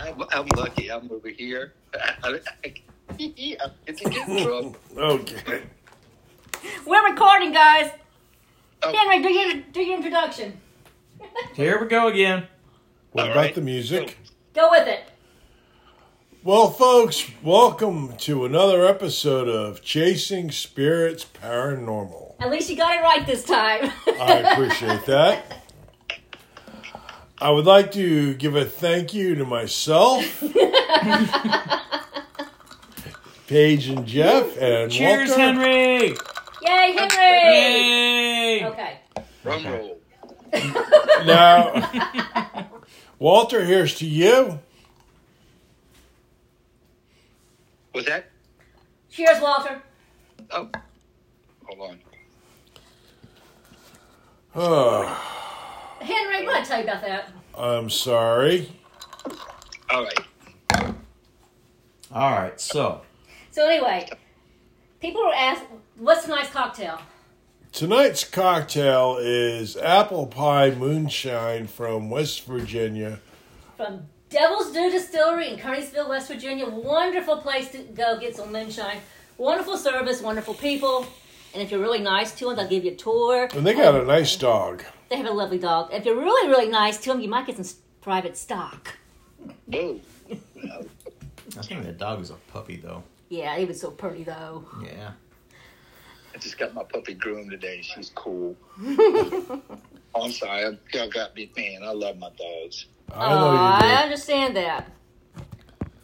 I'm, I'm lucky. I'm over here. I, I, I, I'm getting in trouble. Okay. We're recording, guys. Oh. Henry, do your do your introduction. Here we go again. What All about right. the music? Go with it. Well, folks, welcome to another episode of Chasing Spirits Paranormal. At least you got it right this time. I appreciate that. I would like to give a thank you to myself, Paige and Jeff, and Cheers, Walter. Henry! Yay, Henry! Yay! Okay. Drum roll. Now, Walter, here's to you. Was that? Cheers, Walter. Oh, hold on. Oh, Henry, what did I tell you about that? I'm sorry. All right. All right, so So anyway, people were asked, "What's tonight's cocktail?" Tonight's cocktail is apple pie moonshine from West Virginia. From Devil's Due Distillery in Kearneysville, West Virginia. Wonderful place to go get some moonshine. Wonderful service, wonderful people. And if you're really nice to them, they'll give you a tour. And they got a nice dog. They have a lovely dog. If you're really, really nice to them, you might get some private stock. Whoa. I think that dog was a puppy, though. Yeah, he was so pretty though. Yeah. I just got my puppy groomed today. She's cool. oh, I'm sorry. I- Y'all got me. Man, I love my dogs. I oh, know I understand that.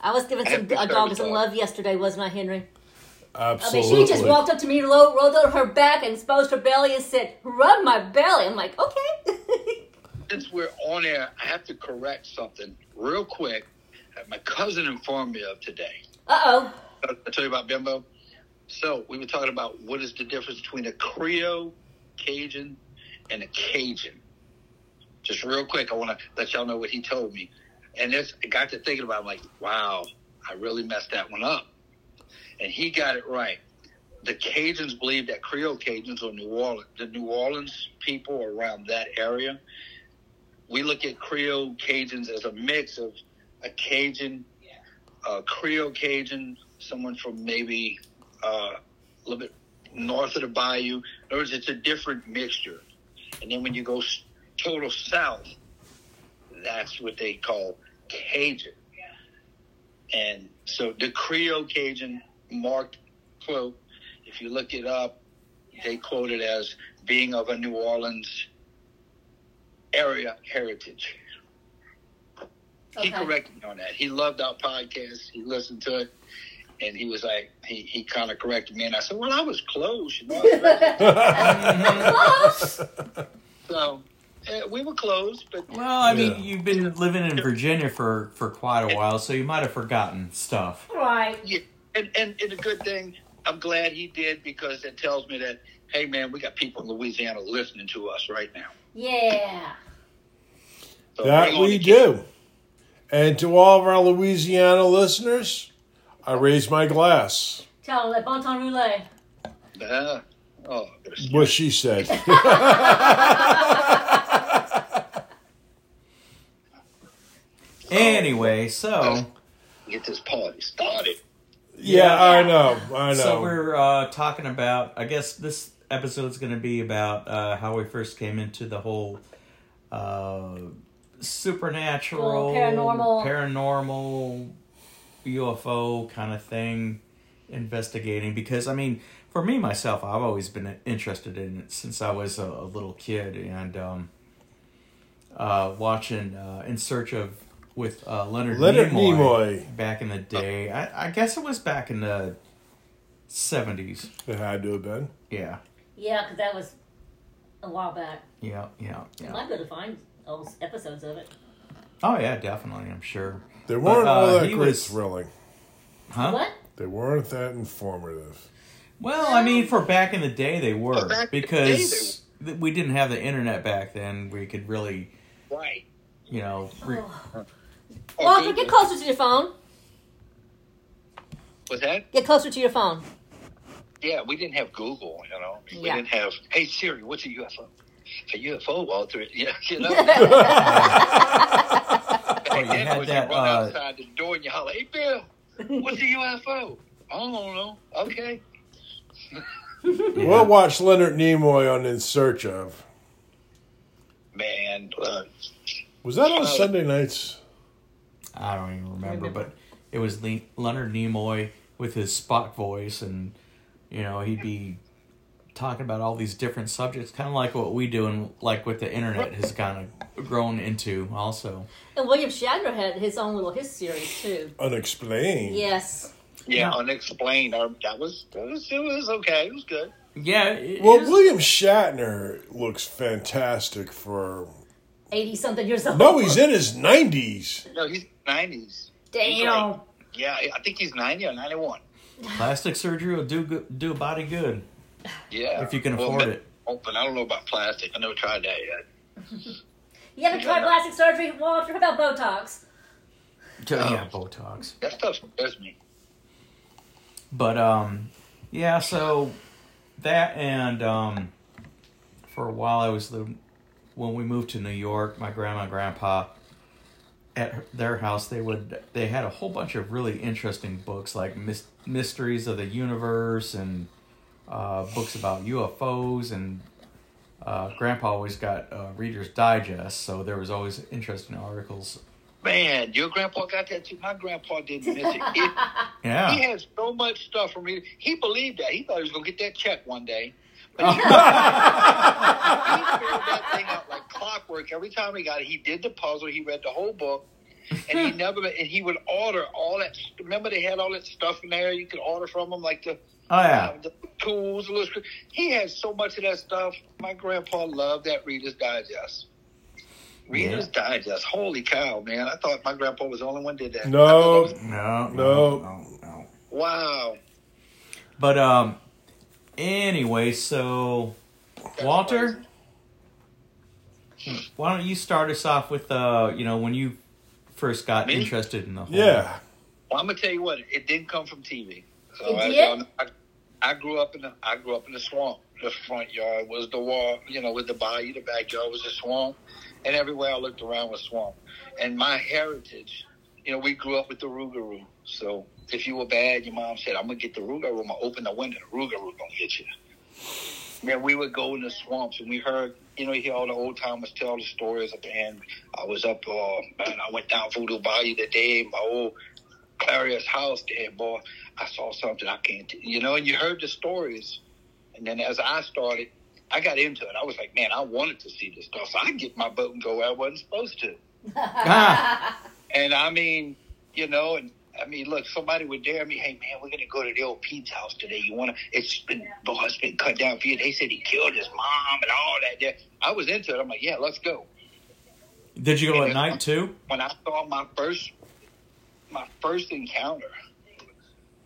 I was giving some a dog some dog. love yesterday, wasn't I, Henry? Do. I Absolutely. mean, she just walked up to me, lo- rolled over her back, and exposed her belly, and said, "Rub my belly." I'm like, okay. Since we're on air, I have to correct something real quick that my cousin informed me of today. uh oh. I tell you about Bimbo. So we were talking about what is the difference between a Creole Cajun and a Cajun. Just real quick, I want to let y'all know what he told me, and this I got to thinking about. it, I'm like, wow, I really messed that one up, and he got it right. The Cajuns believe that Creole Cajuns or New Orleans, the New Orleans people around that area, we look at Creole Cajuns as a mix of a Cajun, a Creole Cajun, someone from maybe uh, a little bit north of the bayou. In other words, it's a different mixture. And then when you go total south, that's what they call Cajun. And so the Creole Cajun marked quote, if you look it up, they quote it as being of a New Orleans area heritage. He corrected me on that. He loved our podcast. He listened to it. And he was like, he, he kind of corrected me. And I said, well, I was close. You know? Close. so eh, we were close, but Well, I mean, Yeah. you've been living in Virginia for, for quite a while, so you might have forgotten stuff. right. yeah. And, and, and a good thing, I'm glad he did because it tells me that, hey, man, we got people in Louisiana listening to us right now. Yeah. So That we do. And to all of our Louisiana listeners, I raise my glass. Tell them, bon temps roulé. Uh, oh, What she said. Anyway, so get this party started. Yeah, I know. I know. so we're uh, talking about. I guess this episode is going to be about uh, how we first came into the whole uh, supernatural, paranormal. paranormal, UFO kind of thing, investigating. Because I mean, for me myself, I've always been interested in it since I was a, a little kid, and um, uh, watching uh, In Search of with uh, Leonard, Leonard Nimoy, Nimoy. back in the day. I, I guess it was back in the seventies. It had to have been. Yeah, Yeah, because that was a while back. yeah, yeah, I yeah. might be able to find old episodes of it. Oh yeah, definitely. I'm sure. They weren't But, uh, all that great was- thrilling. Huh? What? They weren't that informative. Well, I mean, for back in the day, they were For back in the because th- we didn't have the internet back then. We could really, Right. you know, re- Oh. Walter, Okay. get closer to your phone. What's that? Get closer to your phone. Yeah, we didn't have Google, you know. We Yeah. didn't have, hey Siri, what's a UFO? A UFO, Walter. Yeah, you know. But uh, oh, you then had was that, you run uh, outside the door and you holler, "Hey, Bill, what's the UFO?" I don't know. Okay. We'll watch Leonard Nimoy on In Search of. Man, look. Was that on Oh. Sunday nights? I don't even remember, Remember. but it was Le- Leonard Nimoy with his Spock voice, and you know he'd be talking about all these different subjects, kind of like what we do, and like what the internet has kind of grown into, also. And William Shatner had his own little his series too. Unexplained. Yes. Yeah, Yeah. unexplained. Or that was that was it was okay. It was good. Yeah. it Well, is- William Shatner looks fantastic for. Eighty something years old. No, he's in his 90s. No, he's nineties. Damn. Yeah, I think he's ninety or ninety one. plastic surgery will do do a body good Yeah, if you can Well, afford ma- it. Oh, but I don't know about plastic. I never tried that yet. You haven't tried plastic surgery, Walter? How about Botox? Yeah, Botox. That stuff scares me. But um, yeah. So that and um, for a while I was the when we moved to New York. My grandma and grandpa at their house they would they had a whole bunch of really interesting books like mys- mysteries of the universe and uh, books about UFOs and. Uh, grandpa always got uh, Reader's Digest, so there was always interesting articles. Man, your grandpa got that too. My grandpa didn't miss it. it Yeah, He had so much stuff from me. He believed that. He thought he was gonna get that check one day. But he, he filled that thing out like clockwork. Every time he got it, he did the puzzle. He read the whole book, and he never. And he would order all that. Remember, they had all that stuff in there you could order from them, like the, oh yeah. uh, the tools. the little. He had so much of that stuff. My grandpa loved that Reader's Digest. Reader's Digest. Holy cow, man! I thought my grandpa was the only one did that. No. was- No, No. no, no. wow. But um, anyway, so Walter, why don't you start us off with uh, you know, when you first got Me? interested in the whole Yeah. Well, I'm gonna tell you what. It didn't come from TV. So It I, did? I, I grew up in the I grew up in the swamp. The front yard was the wall, you know, with the bayou. The backyard was the swamp, and everywhere I looked around was swamp. And my heritage, you know, we grew up with the Rougarou. So if you were bad, your mom said, "I'm gonna get the Rougarou. I'm gonna open the window. The Rougarou gonna get you." Man, we would go in the swamps, and we heard, you know, hear all the old timers tell the stories at the end. I was up, uh, man, I went down Voodoo Bayou the day my old Clarius house there, boy. I saw something I can't, you know, and you heard the stories. And then as I started, I got into it. I was like, man, I wanted to see this stuff. So I get my boat and go where I wasn't supposed to. Ah, And I mean, you know, and I mean, look, somebody would dare me, hey man, we're gonna go to the old Pete's house today. You wanna? It's been, boy, it's been cut down for you. They said he killed his mom and all that. I was into it. I'm like, yeah, let's go. did you go at night too? when I saw my first my first encounter,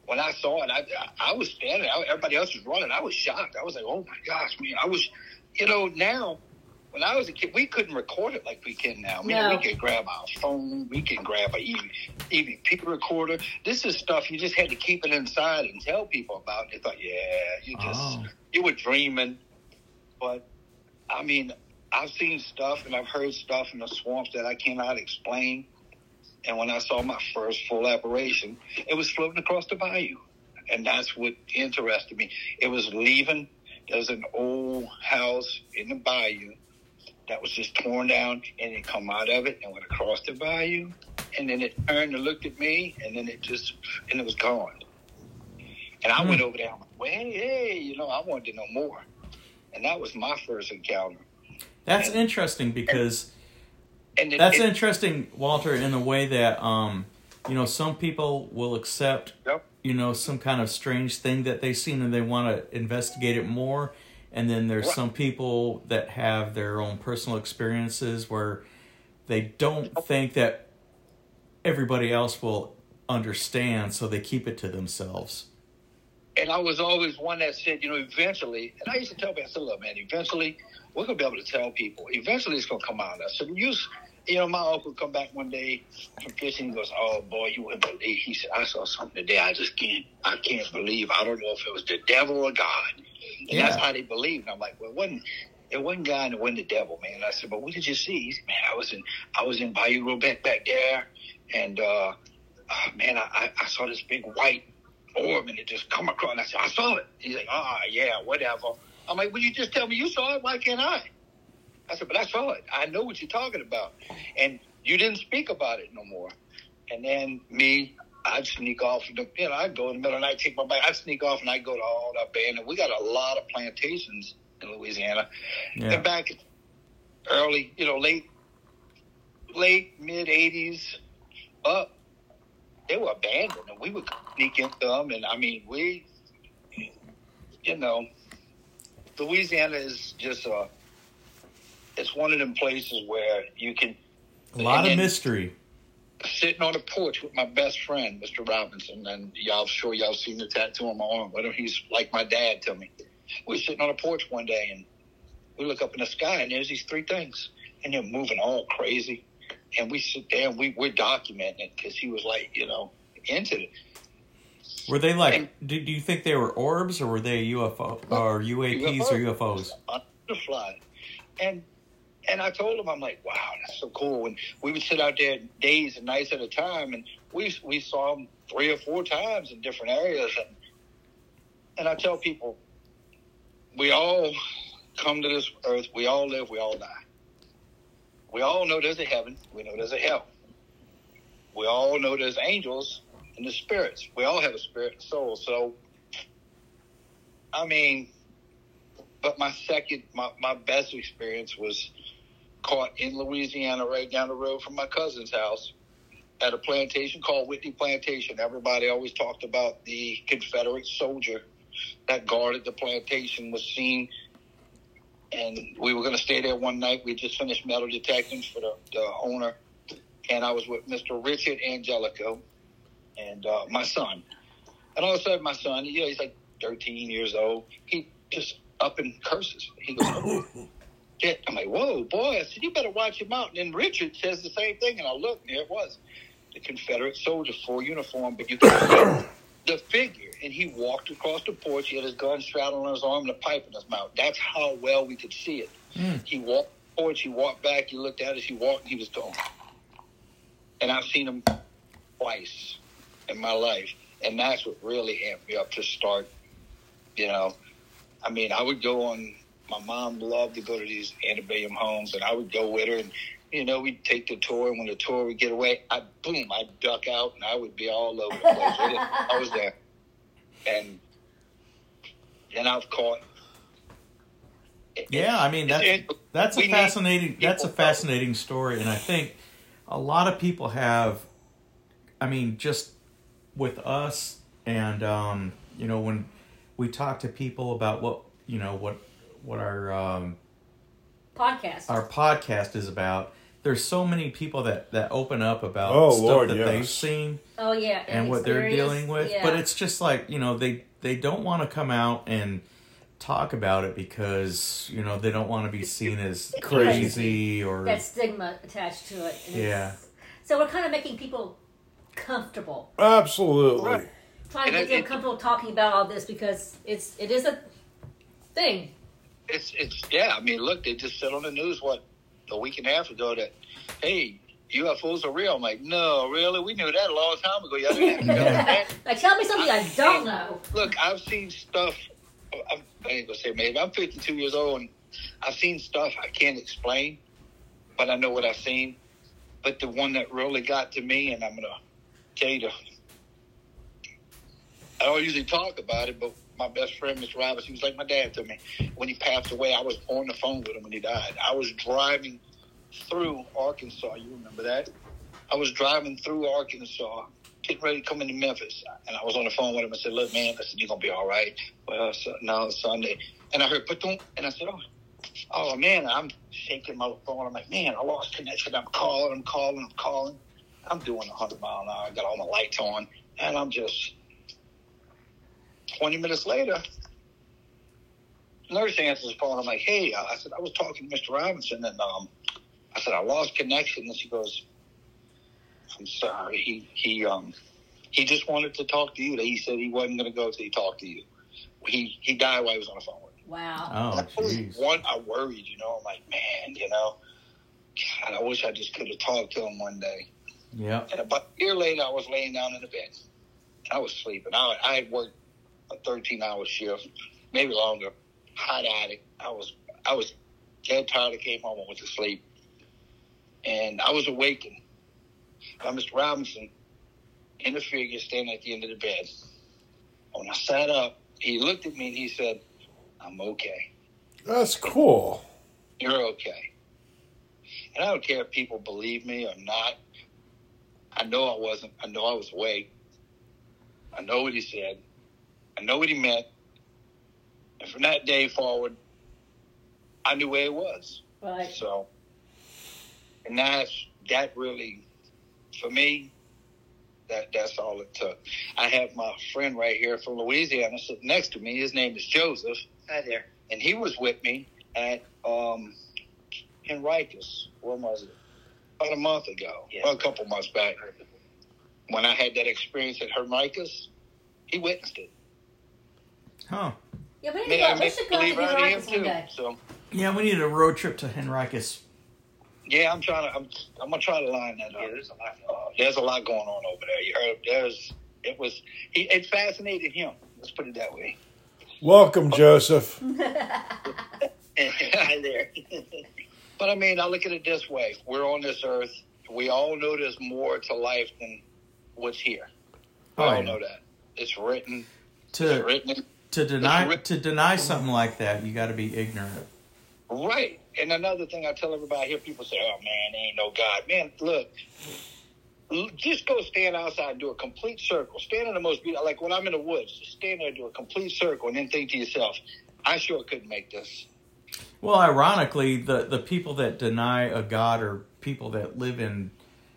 when I saw it, I I was standing. I, everybody else was running. I was shocked. I was like, "Oh my gosh, man!" I was, you know, now when I was a kid, we couldn't record it like we can now. Man, No. we could grab our phone, we can grab a even even pick recorder. This is stuff you just had to keep it inside and tell people about. They thought, "Yeah, you just Oh. you were dreaming," but I mean, I've seen stuff and I've heard stuff in the swamps that I cannot explain. And when I saw my first full apparition, it was floating across the bayou. And that's what interested me. It was leaving. There's an old house in the bayou that was just torn down and it come out of it and went across the bayou. And then it turned and looked at me and then it just, and it was gone. And I Hmm. went over there. I'm like, well, hey, you know, I wanted to know more. And that was my first encounter. That's interesting because And it, that's it, interesting, Walter, in the way that um, you know, some people will accept Yep. you know some kind of strange thing that they've seen and they want to investigate it more and then there's Right. some people that have their own personal experiences where they don't think that everybody else will understand so they keep it to themselves And I was always one that said, you know, eventually, and I used to tell people, I said, look, man, eventually we're going to be able to tell people. Eventually it's going to come out. I said, you, you know, my uncle come back one day from fishing. He goes, oh, boy, you wouldn't believe. He said, I saw something today. I just can't, I can't believe. I don't know if it was the devil or God. And that's how they believed. And I'm like, well, it wasn't, There one guy in the wind, the devil, man. I said, but what did you see? He said, man, I was in, I was in Bayou Robec back there, and uh, uh, man, I, I, I saw this big white orb, and it just come across. And I said, I saw it. He's like, ah, yeah, whatever. I'm like, well, you just tell me you saw it. Why can't I? I said, but I saw it. I know what you're talking about, and you didn't speak about it no more. And then me, I'd sneak off. You know, I'd go in the middle of the night, take my bike. I'd sneak off, and I'd go to all the band. And we got a lot of plantations in Louisiana. Yeah. And back early, you know, late, late mid '80s, up, they were abandoned, and we would sneak into them. And I mean, we, you know, Louisiana is just a. It's one of them places where you can A lot of then- mystery. Sitting on the porch with my best friend, Mr. Robinson, and y'all sure y'all seen the tattoo on my arm, but he's like my dad to me. We were sitting on the porch one day and we look up in the sky and there's these three things and they're moving all crazy. And we sit there and we, we're documenting it because he was like, you know, into it. Were they like? Do, do you think they were orbs or were they UFO or UAPs or UFOs? Butterfly. And and I told him, I'm like, wow, that's so cool. And we would sit out there days and nights at a time, and we we saw them three or four times in different areas. And and I tell people, we all come to this earth, we all live, we all die. We all know there's a heaven, we know there's a hell. We all know there's angels and the spirits. We all have a spirit and soul. So, I mean, but my second, my, my best experience was caught in Louisiana, right down the road from my cousin's house at a plantation called Whitney Plantation. Everybody always talked about the Confederate soldier that guarded the plantation was seen. And we were going to stay there one night. We just finished metal detecting for the, the owner. And I was with Mr. Richard Angelico and uh, my son. And all of a sudden, my son, you know, he's like 13 years old. He just up in curses. He goes, oh, shit. I'm like, whoa, boy. I said, you better watch him out. And then Richard says the same thing. And I looked, and there it was the Confederate soldier, full uniform, but you could see the figure. And he walked across the porch. He had his gun straddled on his arm and a pipe in his mouth. That's how well we could see it. Mm. He walked the porch. He walked back. He looked at us. He walked, and he was gone. And I've seen him twice in my life. And that's what really amped me up to start, you know. I mean, I would go on, my mom loved to go to these antebellum homes, and I would go with her, and, you know, we'd take the tour, and when the tour would get away, I boom, I'd duck out, and I would be all over the place. I was there. And then I've caught. Yeah, I mean that's It- that's a fascinating that's a fascinating story, and I think a lot of people have. I mean, just with us, and um, you know, when we talk to people about what you know what what our um, Podcast. our podcast is about, there's so many people that that open up about Oh, stuff Lord, that yes. they've seen oh yeah, and what they're dealing with. Yeah. But it's just like you know they they don't want to come out and talk about it because you know they don't want to be seen as crazy or that stigma attached to it. and Yeah. So we're kind of making people comfortable, Absolutely. Right. Trying to get them comfortable talking about all this because it's it is a thing. It's it's yeah. I mean, look, they just said on the news what a week and a half ago that hey, UFOs are real. I'm like, no, really? We knew that a long time ago. Y'all didn't know like tell me something I don't know. Look, I've seen stuff. I'm, I ain't gonna say maybe. I'm 52 years old, and I've seen stuff I can't explain, but I know what I've seen. But the one that really got to me, and I'm gonna tell you the. I don't usually talk about it, but my best friend, Mr. Roberts, he was like my dad to me. When he passed away, I was on the phone with him when he died. I was driving through Arkansas. You remember that? I was driving through Arkansas, getting ready to come into Memphis, and I was on the phone with him. I said, "Look, man, I said you're gonna be all right." Well, so, no, it's Sunday, and I heard "Patum," and I said, "Oh, oh man!" I'm shaking my phone. I'm like, "Man, I lost connection." I'm calling, I'm calling, I'm calling. I'm doing 100 mile an hour. I got all my lights on, and I'm just 20 minutes later. Nurse answers the phone. I'm like, "Hey," I said, "I was talking to Mr. Robinson, and um, I said I lost connection." And she goes, I'm sorry. He he um he just wanted to talk to you. He said he wasn't going to go till he talked to you. He he died while he was on the phone with Wow. Oh, I was one, I worried, you know. I'm like, man, you know, God, I wish I just could have talked to him one day. Yep. And about a year later, I was laying down in the bed. I was sleeping. I, I had worked a 13 hour shift, maybe longer, hot addict. I was, I was dead tired. I came home and went to sleep. And I was awakened by Mr. Robinson in the figure standing at the end of the bed. When I sat up, he looked at me and he said, I'm okay. That's cool. You're okay. And I don't care if people believe me or not. I know I wasn't. I know I was awake. I know what he said. I know what he meant. And from that day forward, I knew where it was. Right. So, and that's that really, for me, that that's all it took. I have my friend right here from Louisiana sitting next to me. His name is Joseph. Hi there. And he was with me at um, Henricus. When was it? About a month ago. Well, a couple months back. When I had that experience at Henricus, he witnessed it. Huh. Yeah, we need to go. I We make should go to believe out of him Henricus one too. day. So Yeah, we need a road trip to Henricus. yeah, I'm trying to. I'm, I'm gonna try to line that up. there's a lot. Uh, there's a lot going on over there. You heard? There's. It was. He, it fascinated him. Let's put it that way. Welcome, Joseph. Hi there. but I mean, I look at it this way: we're on this earth. We all know there's more to life than what's here. We Oh, all yeah. know that. It's written. It's To written. To deny It's to deny something like that, you got to be ignorant. Right. And another thing I tell everybody, I hear people say, "Oh man, there ain't no God." Man, look, just go stand outside and do a complete circle. Stand in the most beautiful, like when I'm in the woods, just stand there, and do a complete circle, and then think to yourself, "I sure couldn't make this." Well, ironically, the the people that deny a god are people that live in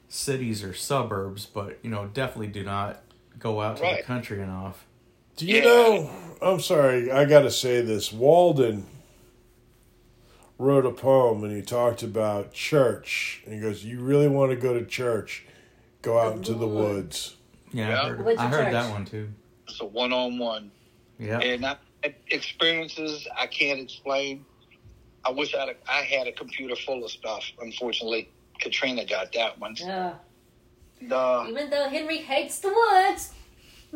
cities or suburbs, but you know, definitely do not go out to the country enough. Do you Yeah. know? I'm sorry, I got to say this. Walden wrote a poem and he talked about church. And he goes, "You really want to go to church? Go out into the woods." Yeah, Yeah. I heard, I heard that one too. It's a one-on-one, Yeah, and I, experiences I can't explain. I wish I I had a computer full of stuff. Unfortunately, Katrina got that one. Yeah. Uh, Even though Henry hates the woods.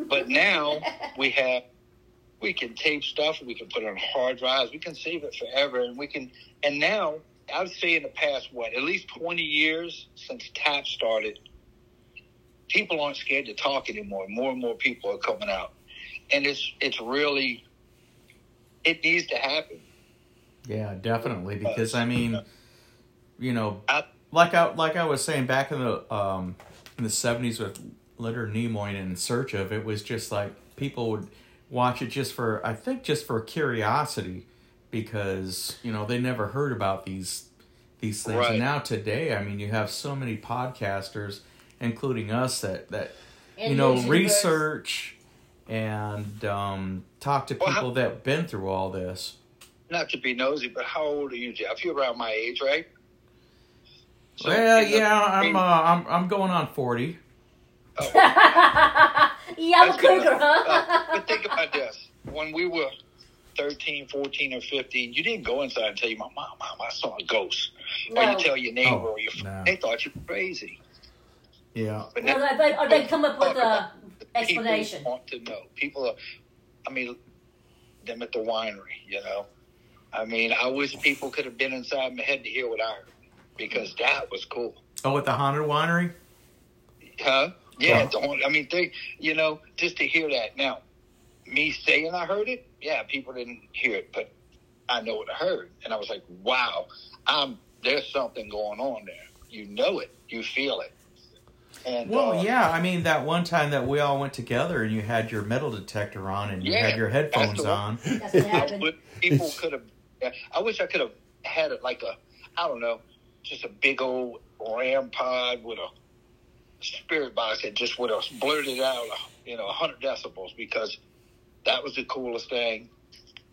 But now we have, we can tape stuff, we can put it on hard drives, we can save it forever, and we can. And now, I would say in the past, what at least twenty years since TAP started, people aren't scared to talk anymore. More and more people are coming out, and it's it's really, it needs to happen. yeah, definitely. Because I mean, you know, I, like I like I was saying back in the um in the seventies with Leonard Nimoy In Search of, it was just like people would watch it just for I think just for curiosity because you know they never heard about these these things. Right. And now today, I mean, you have so many podcasters, including us, that that And you know YouTubers. research and um, talk to Well, how- people that've been through all this. not to be nosy, but how old are you, Jeff? You're around my age, right? So, well, in the- yeah, I'm uh, I'm I'm going on forty. yeah, I'm a That's good cougar, enough. huh? Uh, but think about this. When we were 13, 14, or 15, you didn't go inside and tell your mom, Mom, Mom, I saw a ghost. Or you tell your neighbor Oh, or your friend. no. They thought you were crazy. Yeah. But Or now they, or they come up with a people explanation. want to know. People are, I mean, them at the winery, you know. I mean, I wish people could have been inside my head to hear what I heard because that was cool. Oh, at the haunted winery. Huh? Yeah, Wow. don't, I mean, they, you know, just to hear that. Now, me saying I heard it, yeah, people didn't hear it, but I know what I heard, and I was like, wow, I'm there's something going on there. You know it, you feel it, and Well, uh, yeah. I mean, that one time that we all went together and you had your metal detector on and you Yeah, had your headphones on. That's what I happened. would- people could have. I wish I could have had it like a, I don't know, just a big old REM pod with a spirit box that just would have blurted out, you know, 100 decibels because that was the coolest thing.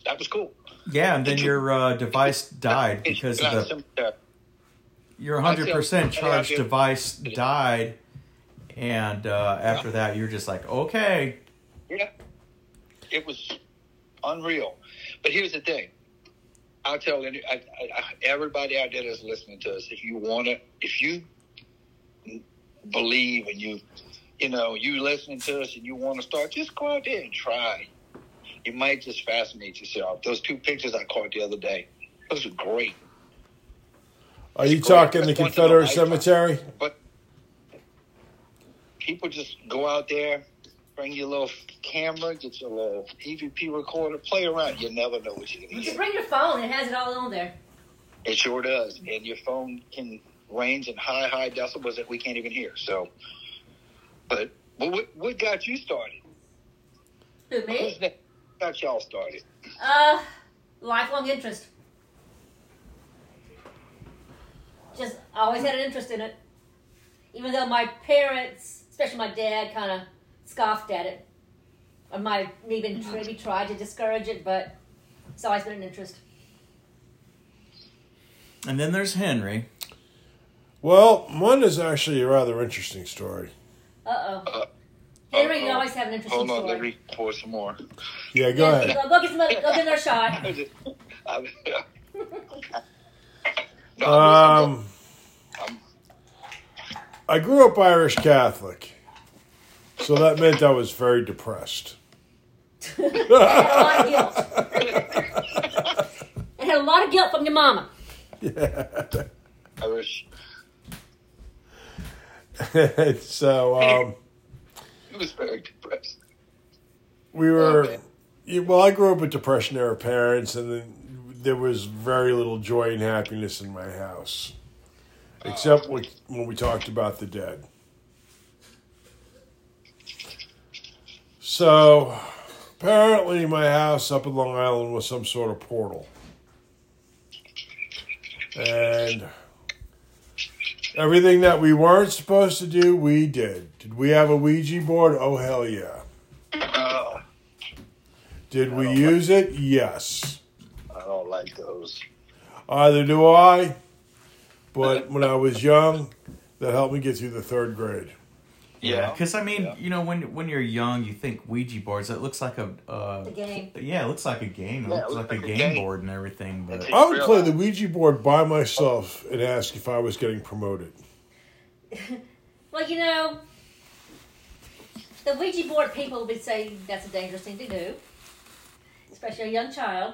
That was cool. Yeah, and then your uh, device died because of the your hundred percent charged device died, and uh, after that you're just like, okay, Yeah, it was unreal. But here's the thing: I'll tell any, I, I, everybody out there that's listening to us, if you want to, if you believe and you, you know, you listening to us and you want to start, just go out there and try. You might just fascinate yourself. Those two pictures I caught the other day, those are great. Are you great. talking the That's once Confederate. Cemetery? But people just go out there, bring your little camera, get your little EVP recorder, play around. You never know what you're You going to just get. bring your phone. It has it all on there. It sure does. And your phone can range in high, high decibels that we can't even hear. So, but, but what, what got you started? Who me? Who's that got y'all started? Uh, lifelong interest. Just always had an interest in it. Even though my parents, especially my dad, kind of scoffed at it. Or might even maybe tried to discourage it, but it's always been an interest. And then there's Henry. Well, one is actually a rather interesting story. Uh oh. Henry, you always have an interesting Hold on, let story. me pour some more. Yeah, go Yeah, ahead. Go, go get some. Go get another shot. I no, I'm- Um, I'm- grew up Irish Catholic, so that meant I was very depressed. I had a lot of guilt. I had a lot of guilt from your mama. I wish so um, he was very depressed. we were. Yeah, Well, I grew up with depression era parents, and then there was very little joy and happiness in my house, except when when we talked about the dead. So, apparently, my house up in Long Island was some sort of portal, and everything that we weren't supposed to do, we did. Did we have a Ouija board? Oh hell yeah! Uh, Did we use it? Yes. I don't like those. Either do I. But when I was young, that helped me get through the third grade. Yeah. Because I mean, Yeah. you know, when when you're young, you think Ouija boards. It looks like a. Uh, The game. Yeah, it looks like a game. It Yeah, looks like, a game, game. board and everything. But I would play the Ouija board by myself and ask if I was getting promoted. Well, you know, the Ouija board people would say that's a dangerous thing to do, especially a young child.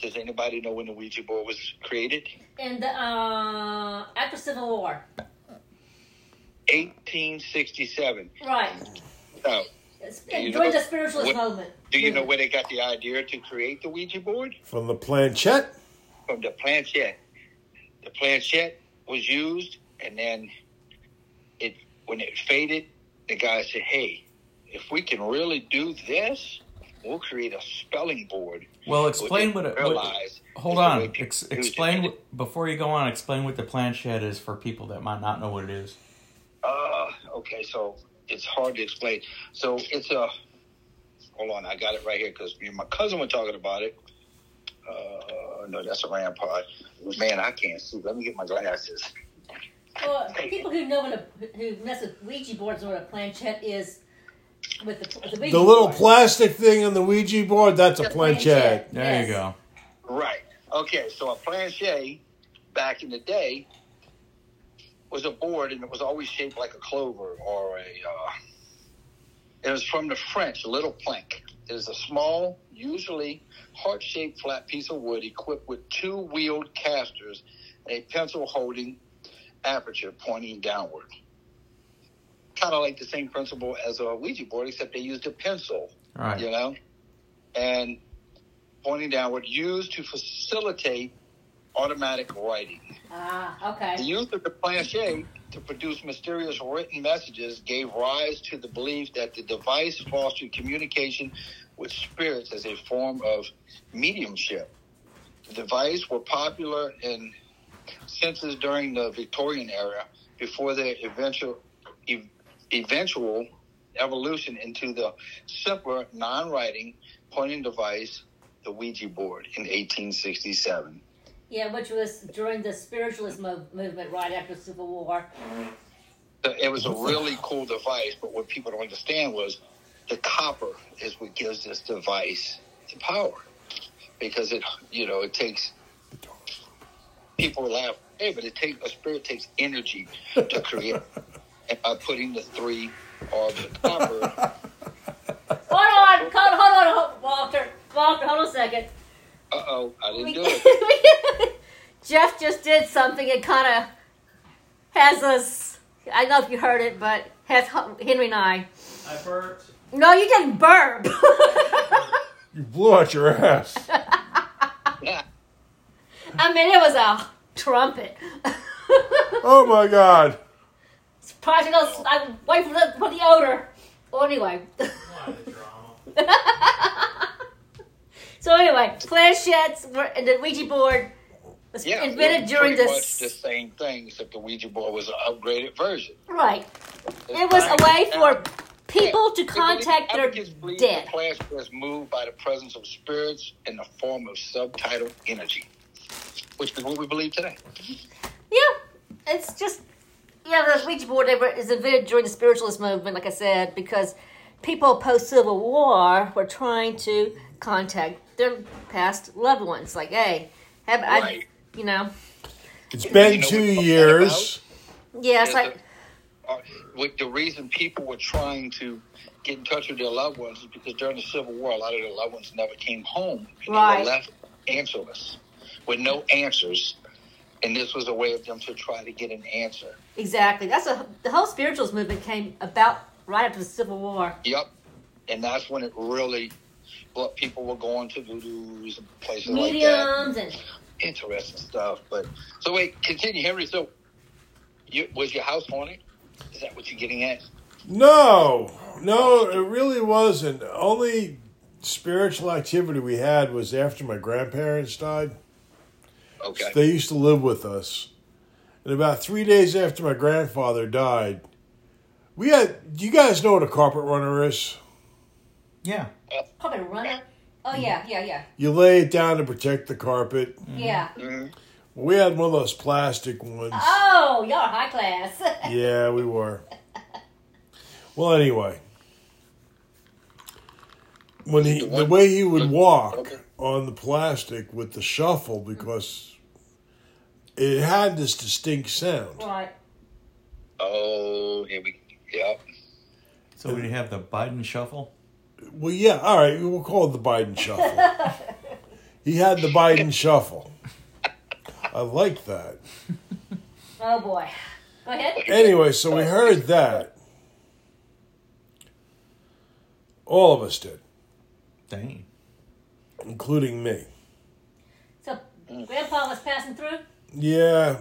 Does anybody know when the Ouija board was created? And uh, after Civil War, 1867. right? So, It's- Do you know the spiritualist what- movement. do you know where they got the idea to create the Ouija board? From the planchette? From the planchette. The planchette was used, and then it when it faded, the guy said, "Hey, if we can really do this, we'll create a spelling board." well, explain What what. they it what hold on. Ex- use it. explain what, before you go on. Explain what the planchette is for people that might not know what it is. Uh, okay, so it's hard to explain. So it's a. Hold on, I got it right here because me and my cousin were talking about it. Uh, no, that's a rampart. Man, I can't see. Let me get my glasses. Well, people who know what a who mess with Ouija boards know what a planchette is with the, with the Ouija The little board. plastic thing on the Ouija board, that's a The planchette. There Yes. you go. Right. Okay, so a planchette back in the day was a board, and it was always shaped like a clover or a. Uh, it was from the French, little plank. It is a small, usually heart-shaped flat piece of wood equipped with two wheeled casters, and a pencil holding aperture pointing downward. Kind of like the same principle as a Ouija board, except they used a pencil right. you know, and pointing downward, used to facilitate automatic writing. Ah, okay. The use of the planchette to produce mysterious written messages gave rise to the belief that the device fostered communication with spirits as a form of mediumship. The device were popular in séances during the Victorian era before their eventual ev- eventual evolution into the simpler non-writing pointing device, the Ouija board, in 1867. Yeah, which was during the spiritualist mo- movement right after the Civil War. It was a really cool device, but what people don't understand was the copper is what gives this device the power. because it you know it takes people laugh. Hey, but it takes a spirit takes energy to create. and by putting the three or the copper, Hold on, hold, hold on, Walter. Walter, hold on a second. Uh oh, I didn't We- do it. Jeff just did something. It kind of has us. I don't know if you heard it, but has Henry and I. I burped. No, you didn't burp. You blew out your ass. I mean, it was a trumpet. Oh my god. It's Probably gonna I'm wait for the, for the odor. Well, anyway. Why the drama? so anyway, planchettes were, and the Ouija board was Yeah, invented during the much the same thing, except the Ouija board was an upgraded version. right. It was a way for people to Yeah, contact their dead. The class was moved by the presence of spirits in the form of subtitle energy, which is what we believe today. Yeah, it's just yeah. The Ouija board is invented during the spiritualist movement, like I said, because people post Civil War were trying to contact their past loved ones. Like, hey, have I, you know, It's been You know two what I'm years. yeah, it's Is like the, uh, with the reason people were trying to get in touch with their loved ones is because during the Civil War, a lot of their loved ones never came home. And Right. They were left answerless with no answers. And this was a way of them to try to get an answer. exactly that's a the whole spiritualist movement came about right after the Civil War. Yep. And that's when it really, what people were going to voodoos and places like that. Mediums and Interesting stuff. But so wait, continue, Henry. So, you, was your house haunted? Is that what you're getting at? No, no, it really wasn't. Only spiritual activity we had was after my grandparents died. Okay. They used to live with us. And about three days after my grandfather died, we had. Do you guys know what a carpet runner is? Yeah. probably a runner. Oh yeah, yeah, yeah, You lay it down to protect the carpet. yeah. Mhm. We had one of those plastic ones. Oh, y'all are high class. Yeah, we were. Well, anyway, when he the way he would walk on the plastic with the shuffle because it had this distinct sound. right. Oh, here we. Yep. So we have the Biden shuffle. Well, yeah, all right, we'll call it the Biden shuffle. he had the Biden shuffle. I like that. Oh boy. Go ahead. Anyway, so we heard that. All of us did, Dang. including me. So Grandpa was passing through. Yeah,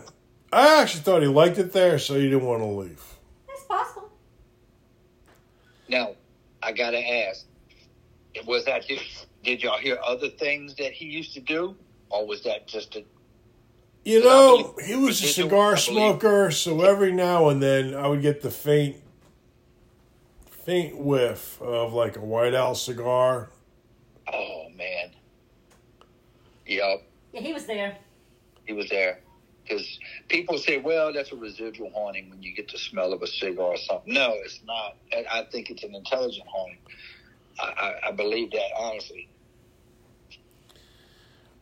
I actually thought he liked it there, so he didn't want to leave. That's possible. Now, I gotta ask: Was that did, did y'all hear other things that he used to do, or was that just a? You know, believe- he was a cigar I smoker, so every now and then I would get the faint, faint whiff of like a White Owl cigar. Oh man. Yep, Yeah, he was there. he was there. Because people say, well, that's a residual haunting when you get the smell of a cigar or something. No, it's not. I I think it's an intelligent haunting. I, I, I believe that honestly.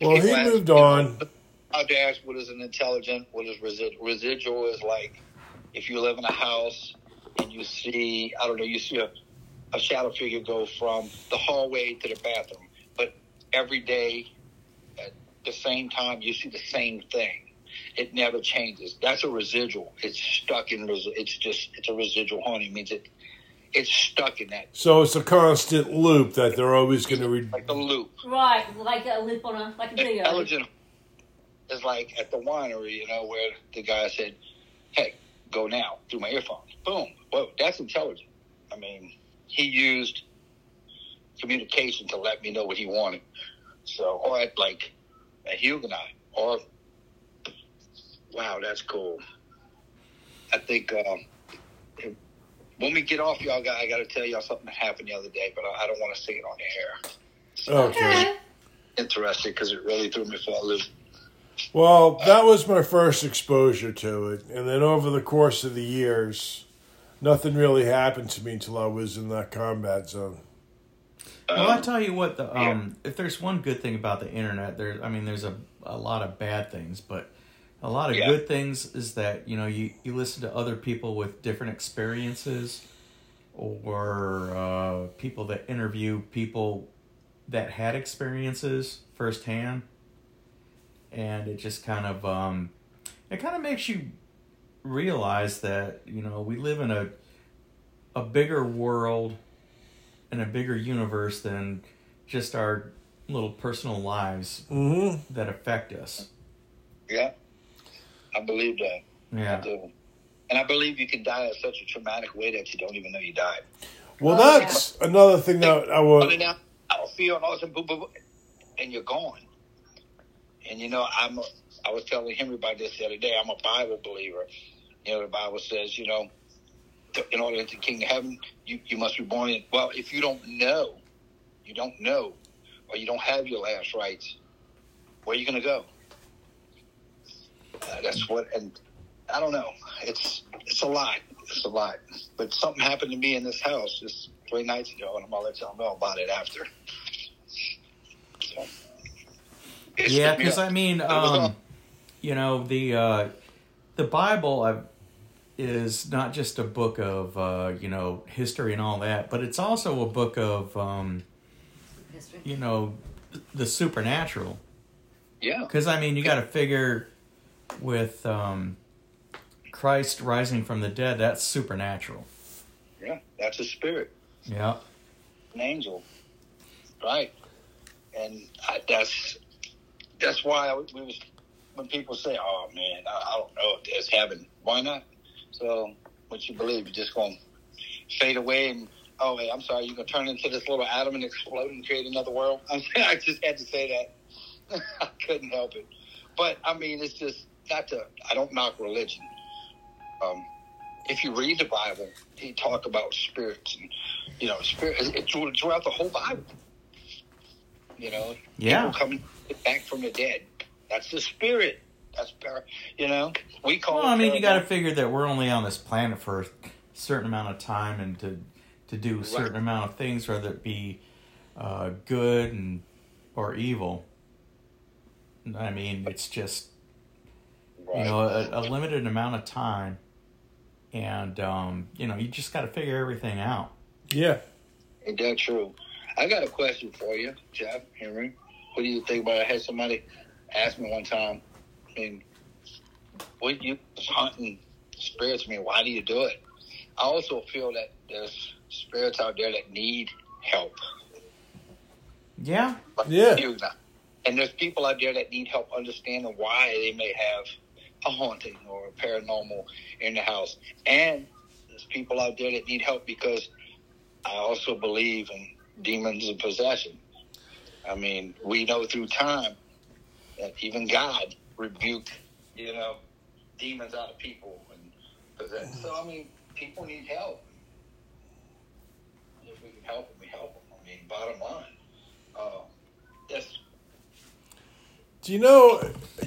Well, he ask, moved on. I'd ask what is an intelligent, what is resi- residual is like if you live in a house and you see, I don't know, you see a, a shadow figure go from the hallway to the bathroom, but every day at the same time you see the same thing. It never changes. That's a residual. It's stuck in. It's just. It's a residual haunting. It means it. It's stuck in that So it's a constant loop that they're always going to. Re- like the loop. Right, like a loop on a like a video. intelligent is like at the winery, you know, where the guy said, "Hey, go now through my earphones." Boom. Whoa, that's intelligent. I mean, he used communication to let me know what he wanted. So, or at like a Huguenot, or wow, that's cool. I think um, when we get off, y'all, got, I got to tell y'all something that happened the other day, but I, I don't want to say it on the air. okay. Interesting because it really threw me for a loop. Well, that was my first exposure to it, and then over the course of the years, nothing really happened to me until I was in that combat zone. Well, I Um, tell you what, the yeah. um, if there's one good thing about the internet, there, I mean, there's a a lot of bad things, but a lot of Yeah. good things is that you know you you listen to other people with different experiences, or uh, people that interview people that had experiences firsthand, and it just kind of um, it kind of makes you realize that you know we live in a a bigger world and a bigger universe than just our little personal lives Mm-hmm. that affect us. yeah, I believe that. Yeah. I Yeah. do. And I believe you can die in such a traumatic way that you don't even know you died. Well, Oh, that's another thing that I Running would. down, I feel and all of a sudden, boom, boom, boom, and you're gone. And you know, I'm. A, I was telling Henry about this the other day. I'm a Bible believer. You know, the Bible says, you know, to- in order to enter the kingdom of heaven, you, you must be born in. Well, if you don't know, you don't know, or you don't have your last rites, where are you going to go? Uh, that's what, and I don't know. It's it's a lot. It's a lot. But something happened to me in this house just three nights ago, and I'm gonna let y'all know about it after. So, Yeah, because I mean, um, you know, the uh, the Bible uh, is not just a book of uh, you know history and all that, but it's also a book of um, History. you know the supernatural. yeah, Because I mean, you got to figure with um, Christ rising from the dead, that's supernatural. yeah, that's a spirit, Yeah. an angel, right? And I, that's that's why we was when people say, "Oh man, I, I don't know if there's heaven." Why not? So, what you believe? You're just gonna fade away and. Oh, hey, I'm sorry. You're gonna turn into this little atom and explode and create another world. I'm, I just had to say that. I couldn't help it. But I mean, it's just not to. I don't knock religion. Um, if you read the Bible, he talk about spirits and you know, spirit it's throughout the whole Bible. You know, Yeah. people coming back from the dead. That's the spirit. That's par- you know we call. Well, I mean, you got to figure that we're only on this planet for a certain amount of time, and to to do a certain Right. amount of things, whether it be uh, good and or evil. I mean, it's just you know a, a limited amount of time, and um, you know you just got to figure everything out. Yeah. Ain't that true? I got a question for you, Jeff Henry. What do you think about? it? I had somebody ask me one time. I mean, what you hunting spirits? I mean, why do you do it? I also feel that there's spirits out there that need help. Yeah, Like Yeah. you now. And there's people out there that need help understanding why they may have a haunting or a paranormal in the house. And there's people out there that need help because I also believe in demons and possession. I mean, we know through time that even God rebuked, you know, demons out of people and possess. So I mean, people need help. If we can help them, we help them. I mean, bottom line. Uh, that's Do you know?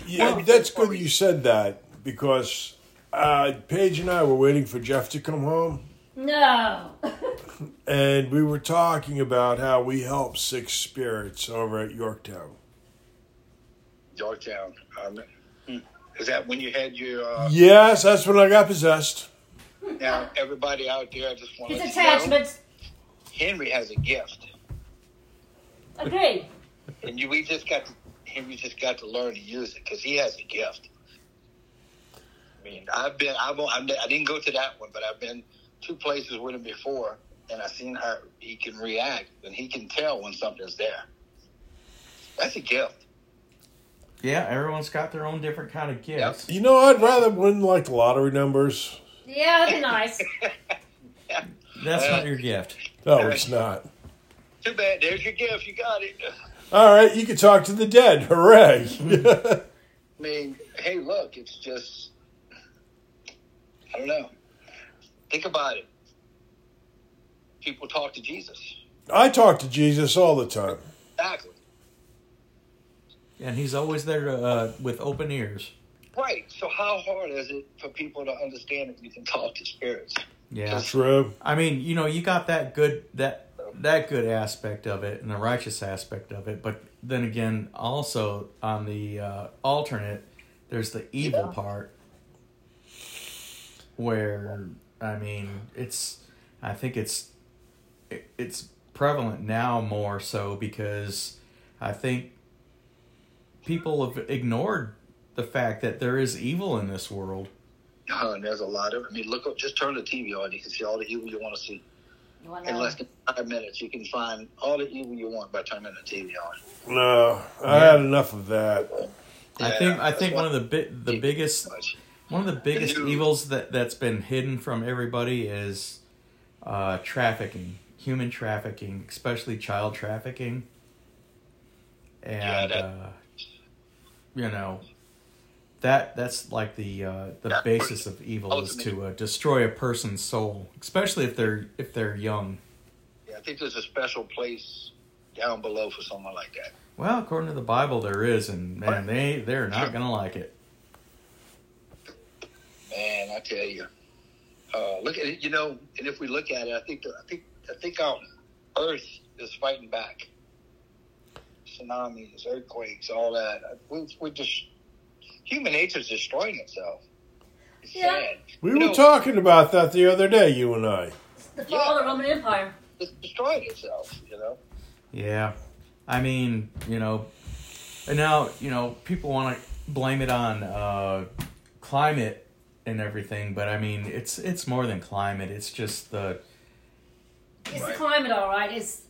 Yeah, Well- that's good you said that because uh, Paige and I were waiting for Jeff to come home, No. and we were talking about how we help six spirits over at Yorktown. Yorktown. Um, is that when you had your? Uh, Yes, that's when I got possessed. now, everybody out there, I just want His to let you know, attachments. Henry has a gift, Agreed. and you, we just got to, Henry just got to learn to use it because he has a gift. I mean, I've been, I've, I'm, I didn't go to that one, but I've been two places with him before, and I've seen how he can react and he can tell when something's there. That's a gift. yeah. Everyone's got their own different kind of gifts. You know, I'd rather win like lottery numbers. Yeah, that'd be nice. That's Uh, not your gift. No, it's not. Too bad. There's your gift. You got it. All right, you can talk to the dead. Hooray! I mean, hey, look, it's just, I don't know. Think about it. People talk to Jesus. I talk to Jesus all the time. Exactly. And he's always there uh, with open ears. Right. So, how hard is it for people to understand that you can talk to spirits? Yeah. That's true. I mean, you know, you got that good that that good aspect of it and the righteous aspect of it, but then again, also on the uh, alternate, there's the evil Yeah. part where I mean, it's I think it's it, it's prevalent now more so because I think people have ignored the fact that there is evil in this world. Uh, and there's a lot of. I mean, look up. Just turn the TV on. You can see all the evil you want to see You in less than five minutes. You can find all the evil you want by turning the TV on. No, I Yeah. had enough of that. I think I think one of the bi- the biggest One of the biggest new- evils that that's been hidden from everybody is uh, trafficking, human trafficking, especially child trafficking, Yeah, and that- uh, you know that that's like the uh, the That basis of evil is to uh, destroy a person's soul, especially if they're if they're young. Yeah, I think there's a special place down below for someone like that. Well, according to the Bible, there is, and man, they they're not gonna like it. Man, I tell you, uh, look at it. You know, and if we look at it, I think the, I think I think our Earth is fighting back. Tsunamis, earthquakes, all that. We we just human nature is destroying itself. It's Yeah. sad. We You were know, talking about that the other day, you and I. the fall of the Roman Empire. It's destroying itself. You know. Yeah, I mean, you know, and now you know people want to blame it on uh, climate and everything, but I mean, it's it's more than climate. It's just the It's Right. the climate, all right. It's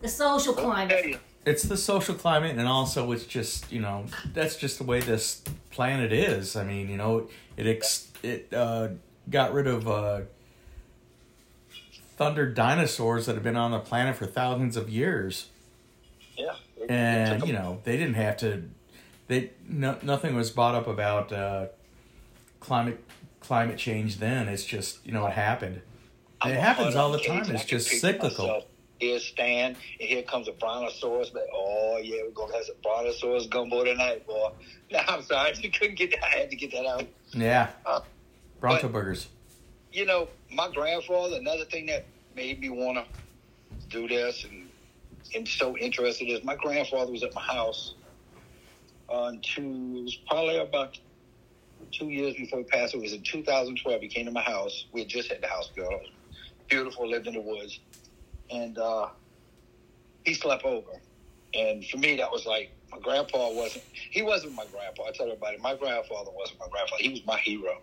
the social climate. you, it's the social climate, and also it's just you know that's just the way this planet is. I mean, you know, it ex- it uh, got rid of uh, thunder dinosaurs that have been on the planet for thousands of years. Yeah. It- it and took you know they didn't have to they no, nothing was brought up about uh, climate climate change then it's just you know it happened it happens all the time it's just cyclical myself. Stand, and here comes a brontosaurus. But oh yeah, we're gonna have some brontosaurus gumbo tonight, boy. No, I'm sorry, I just couldn't get. That. I had to get that out. yeah Uh, bronto but- burgers You know, my grandfather. Another thing that made me want to do this and and so interested is my grandfather was at my house on two. It was probably about two years before he passed. It was in 2012. He came to my house. We had just had the house built. Beautiful. Lived in the woods, and uh, he slept over. And for me, that was like my grandpa wasn't. He wasn't my grandpa. I tell everybody, my grandfather wasn't my grandfather. He was my hero.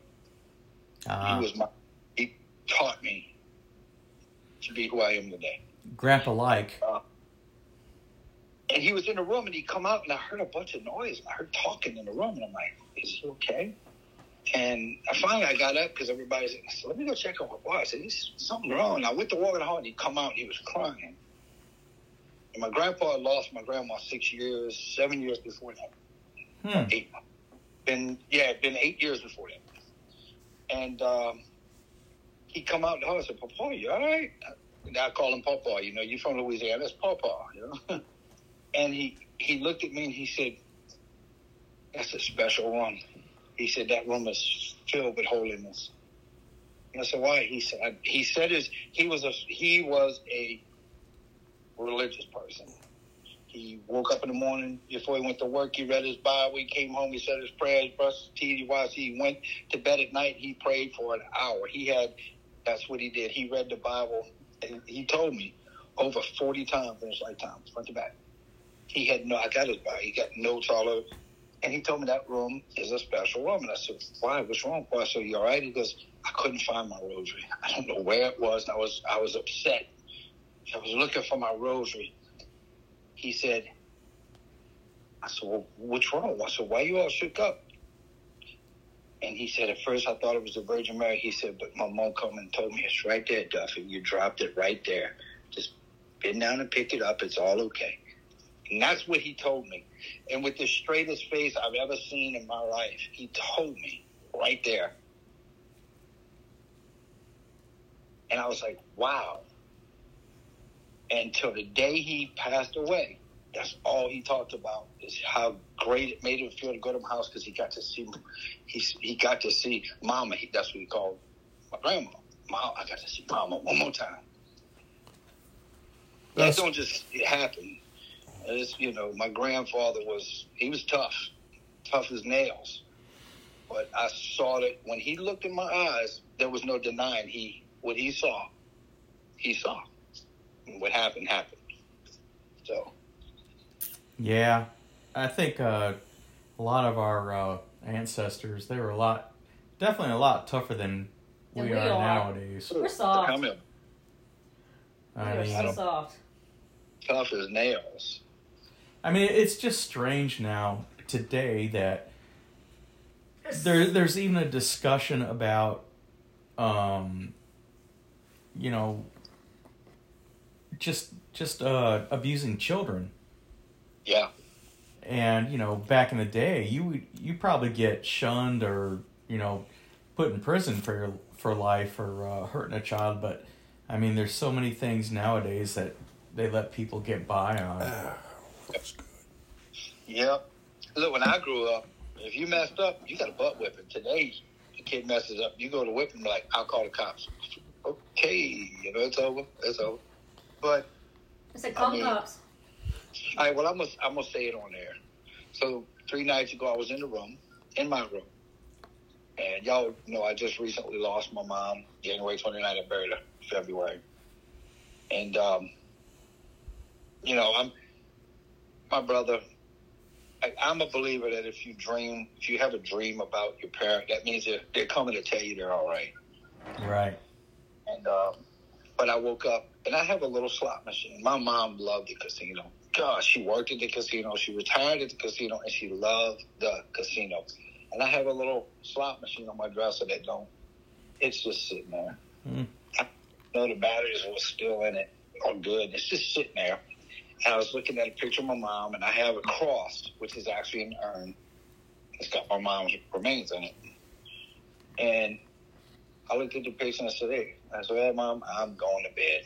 uh, He was my. He taught me to be who I am today. grandpa like And he was in the room, and he come out, and I heard a bunch of noise. And I heard talking in the room, and I'm like, "Is he okay?" And I finally I got up because everybody's. I said, "Let me go check on my was." I said, "There's something wrong." And I went to walk in the hall, and he come out, and he was crying. And my grandpa had lost my grandma six years, seven years before that. hmm. Eight. Been yeah, been eight years before that. And um, he come out the house and said, "Papa, you all right?" And I call him Papa. You know, you from Louisiana? That's Papa. You know. and he he looked at me and he said, "That's a special room." He said that room is filled with holiness. And I said, "Why?" He said, "He said his he was a he was a religious person." He woke up in the morning before he went to work. He read his Bible. He came home. He said his prayers, brushed his teeth. He. He went to bed at night. He prayed for an hour. He had. That's what he did. He read the Bible. And he told me over forty times in his lifetime, front to back. He had no. I got his Bible. He got notes all over. And he told me that room is a special room. And I said, "Why? What's wrong?" Well, I said, "You all right?" He goes, "I couldn't find my rosary. I don't know where it was. I was. I was upset. I was looking for my rosary." he said, I said, well, what's wrong? I said, why you all shook up? And he said, at first I thought it was the Virgin Mary. He said, but my mom come and told me it's right there, Duffy. You dropped it right there. Just bend down and pick it up. It's all okay. And that's what he told me. And with the straightest face I've ever seen in my life, he told me right there. And I was like, wow. Until the day he passed away, that's all he talked about is how great it made him feel to go to my house because he got to see he he got to see Mama. He, that's what he called my grandma. Mom, I got to see Mama one more time. That That's- don't just happen. It's, you know, my grandfather was he was tough, tough as nails. But I saw that when he looked in my eyes, there was no denying he what he saw. He saw. And what happened happened. So Yeah, I think uh, a lot of our uh, ancestors they were a lot, definitely a lot tougher than we, we are, are. nowadays. We're soft. come in I We're so mean, soft. tough as nails. I mean, it's just strange now today that there there's even a discussion about, um, you know, just just uh, abusing children. Yeah. And you know, back in the day, you would you probably get shunned or you know, put in prison for your for life for uh, hurting a child. But I mean, there's so many things nowadays that they let people get by on. That's good. Yep. Look, when I grew up, if you messed up, you got a butt whipping. Today, the kid messes up, you go to whip him like, I'll call the cops. Okay, you know it's over. It's over. But It's like call I mean- cops. all right, well, I'm gonna I'm gonna say it on there. So three nights ago, I was in the room, in my room, and y'all know I just recently lost my mom, January 29th. I buried her February, and um, you know I'm my brother. I, I'm a believer that if you dream, if you have a dream about your parent, that means they're, they're coming to tell you they're all right. Right. And um, but I woke up and I have a little slot machine. My mom loved the casino. God, she worked at the casino. She retired at the casino, and she loved the casino. And I have a little slot machine on my dresser that don't. It's just sitting there. Hmm. I know the batteries were still in it, or good. It's just sitting there. And I was looking at a picture of my mom, and I have a cross, which is actually an urn. It's got my mom's remains in it. And I looked at the picture and I said, hey, I said, hey, mom, I'm going to bed.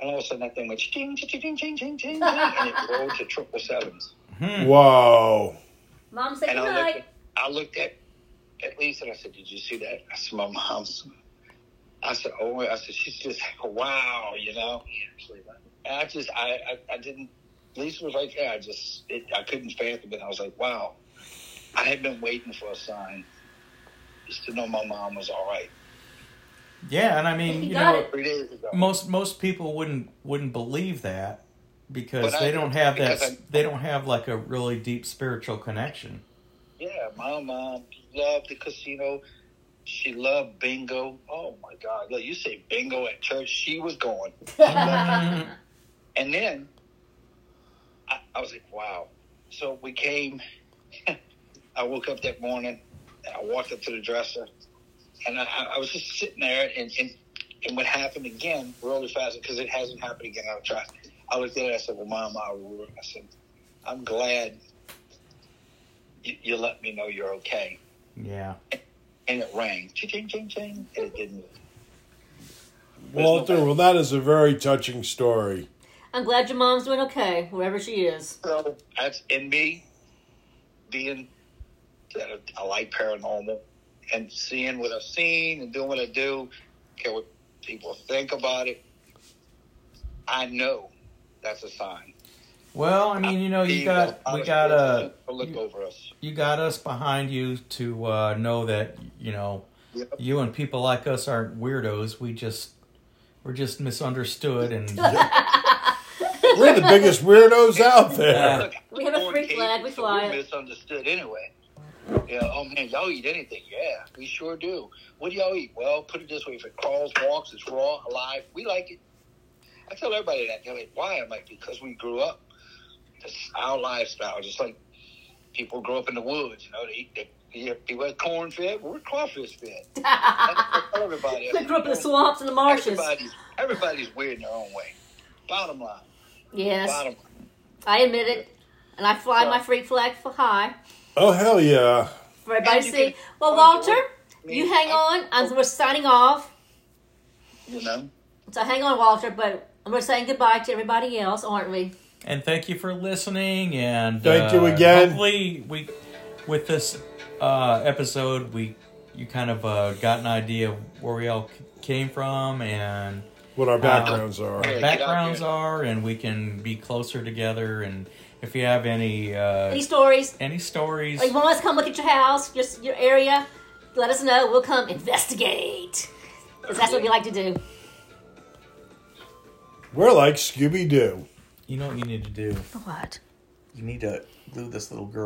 And all of a sudden that thing went ching, ching, ching, ching, ching, ching, and it rolled to triple sevens. Hmm. Whoa. Mom said And I looked, at, I looked at at Lisa and I said, did you see that? I said, my mom's. I said, oh, I said, she's just, like, wow, you know? And I just, I, I, I didn't, Lisa was right there. I just, it, I couldn't fathom it. I was like, wow. I had been waiting for a sign just to know my mom was all right. Yeah, and I mean, You you know, it. Three days ago. most most people wouldn't wouldn't believe that because But they do, don't have that I- they don't have like a really deep spiritual connection. Yeah, my mom loved the casino. She loved bingo. Oh my God! Look, you say bingo at church. She was going. And then I, I was like, wow. So we came. I woke up that morning. And I walked up to the dresser, and I, I was just sitting there. And, and and what happened again, really fast, because it hasn't happened again. I tried. I looked at it. I said, "Well, Mom, I, I said, I'm glad you, you let me know you're okay." yeah. And it rang, ching, ching, ching, ching, and it didn't. Walter, well, that is a very touching story. I'm glad your mom's doing okay, wherever she is. So that's in me being that I like paranormal and seeing what I've seen and doing what I do, care what people think about it. I know that's a sign. Well, I mean, you know, you got we got person uh look you, over us. you got us behind you to uh, know that you know Yep. you and people like us aren't weirdos. We just we're just misunderstood and We're the biggest weirdos out there. Look, We have a freak cable, flag, we so fly We're misunderstood anyway. Yeah. Oh man, y'all eat anything? Yeah, we sure do. What do y'all eat? Well, put it this way: if it crawls, walks, it's raw, alive. We like it. I tell everybody that. They're like, "Why?" I'm like, "Because we grew up. That's our lifestyle. Just like people grow up in the woods. You know, they eat. They, yeah, people had corn fed. We're crawfish fed. That's what everybody. We grew up in the swamps and the marshes. Everybody's everybody's weird in their own way. Bottom line. Yes, Bottom. I admit it. And I fly So- my freak flag for high Oh, hell yeah. for everybody to see. Well, Walter, I you hang I- on. I'm, we're signing off. You know. So hang on, Walter, but we're saying goodbye to everybody else, aren't we? and thank you for listening and Thank you uh, again. Hopefully, we with this uh, episode we you kind of uh, got an idea of where we all came from and what our backgrounds are. Yeah, backgrounds are, and we can be closer together. And if you have any uh, Any stories? any stories, Or you want us to come look at your house, your, your area? Let us know. We'll come investigate. Because that's what we like to do. We're like Scooby Doo. you know what you need to do. What? You need to glue this little girl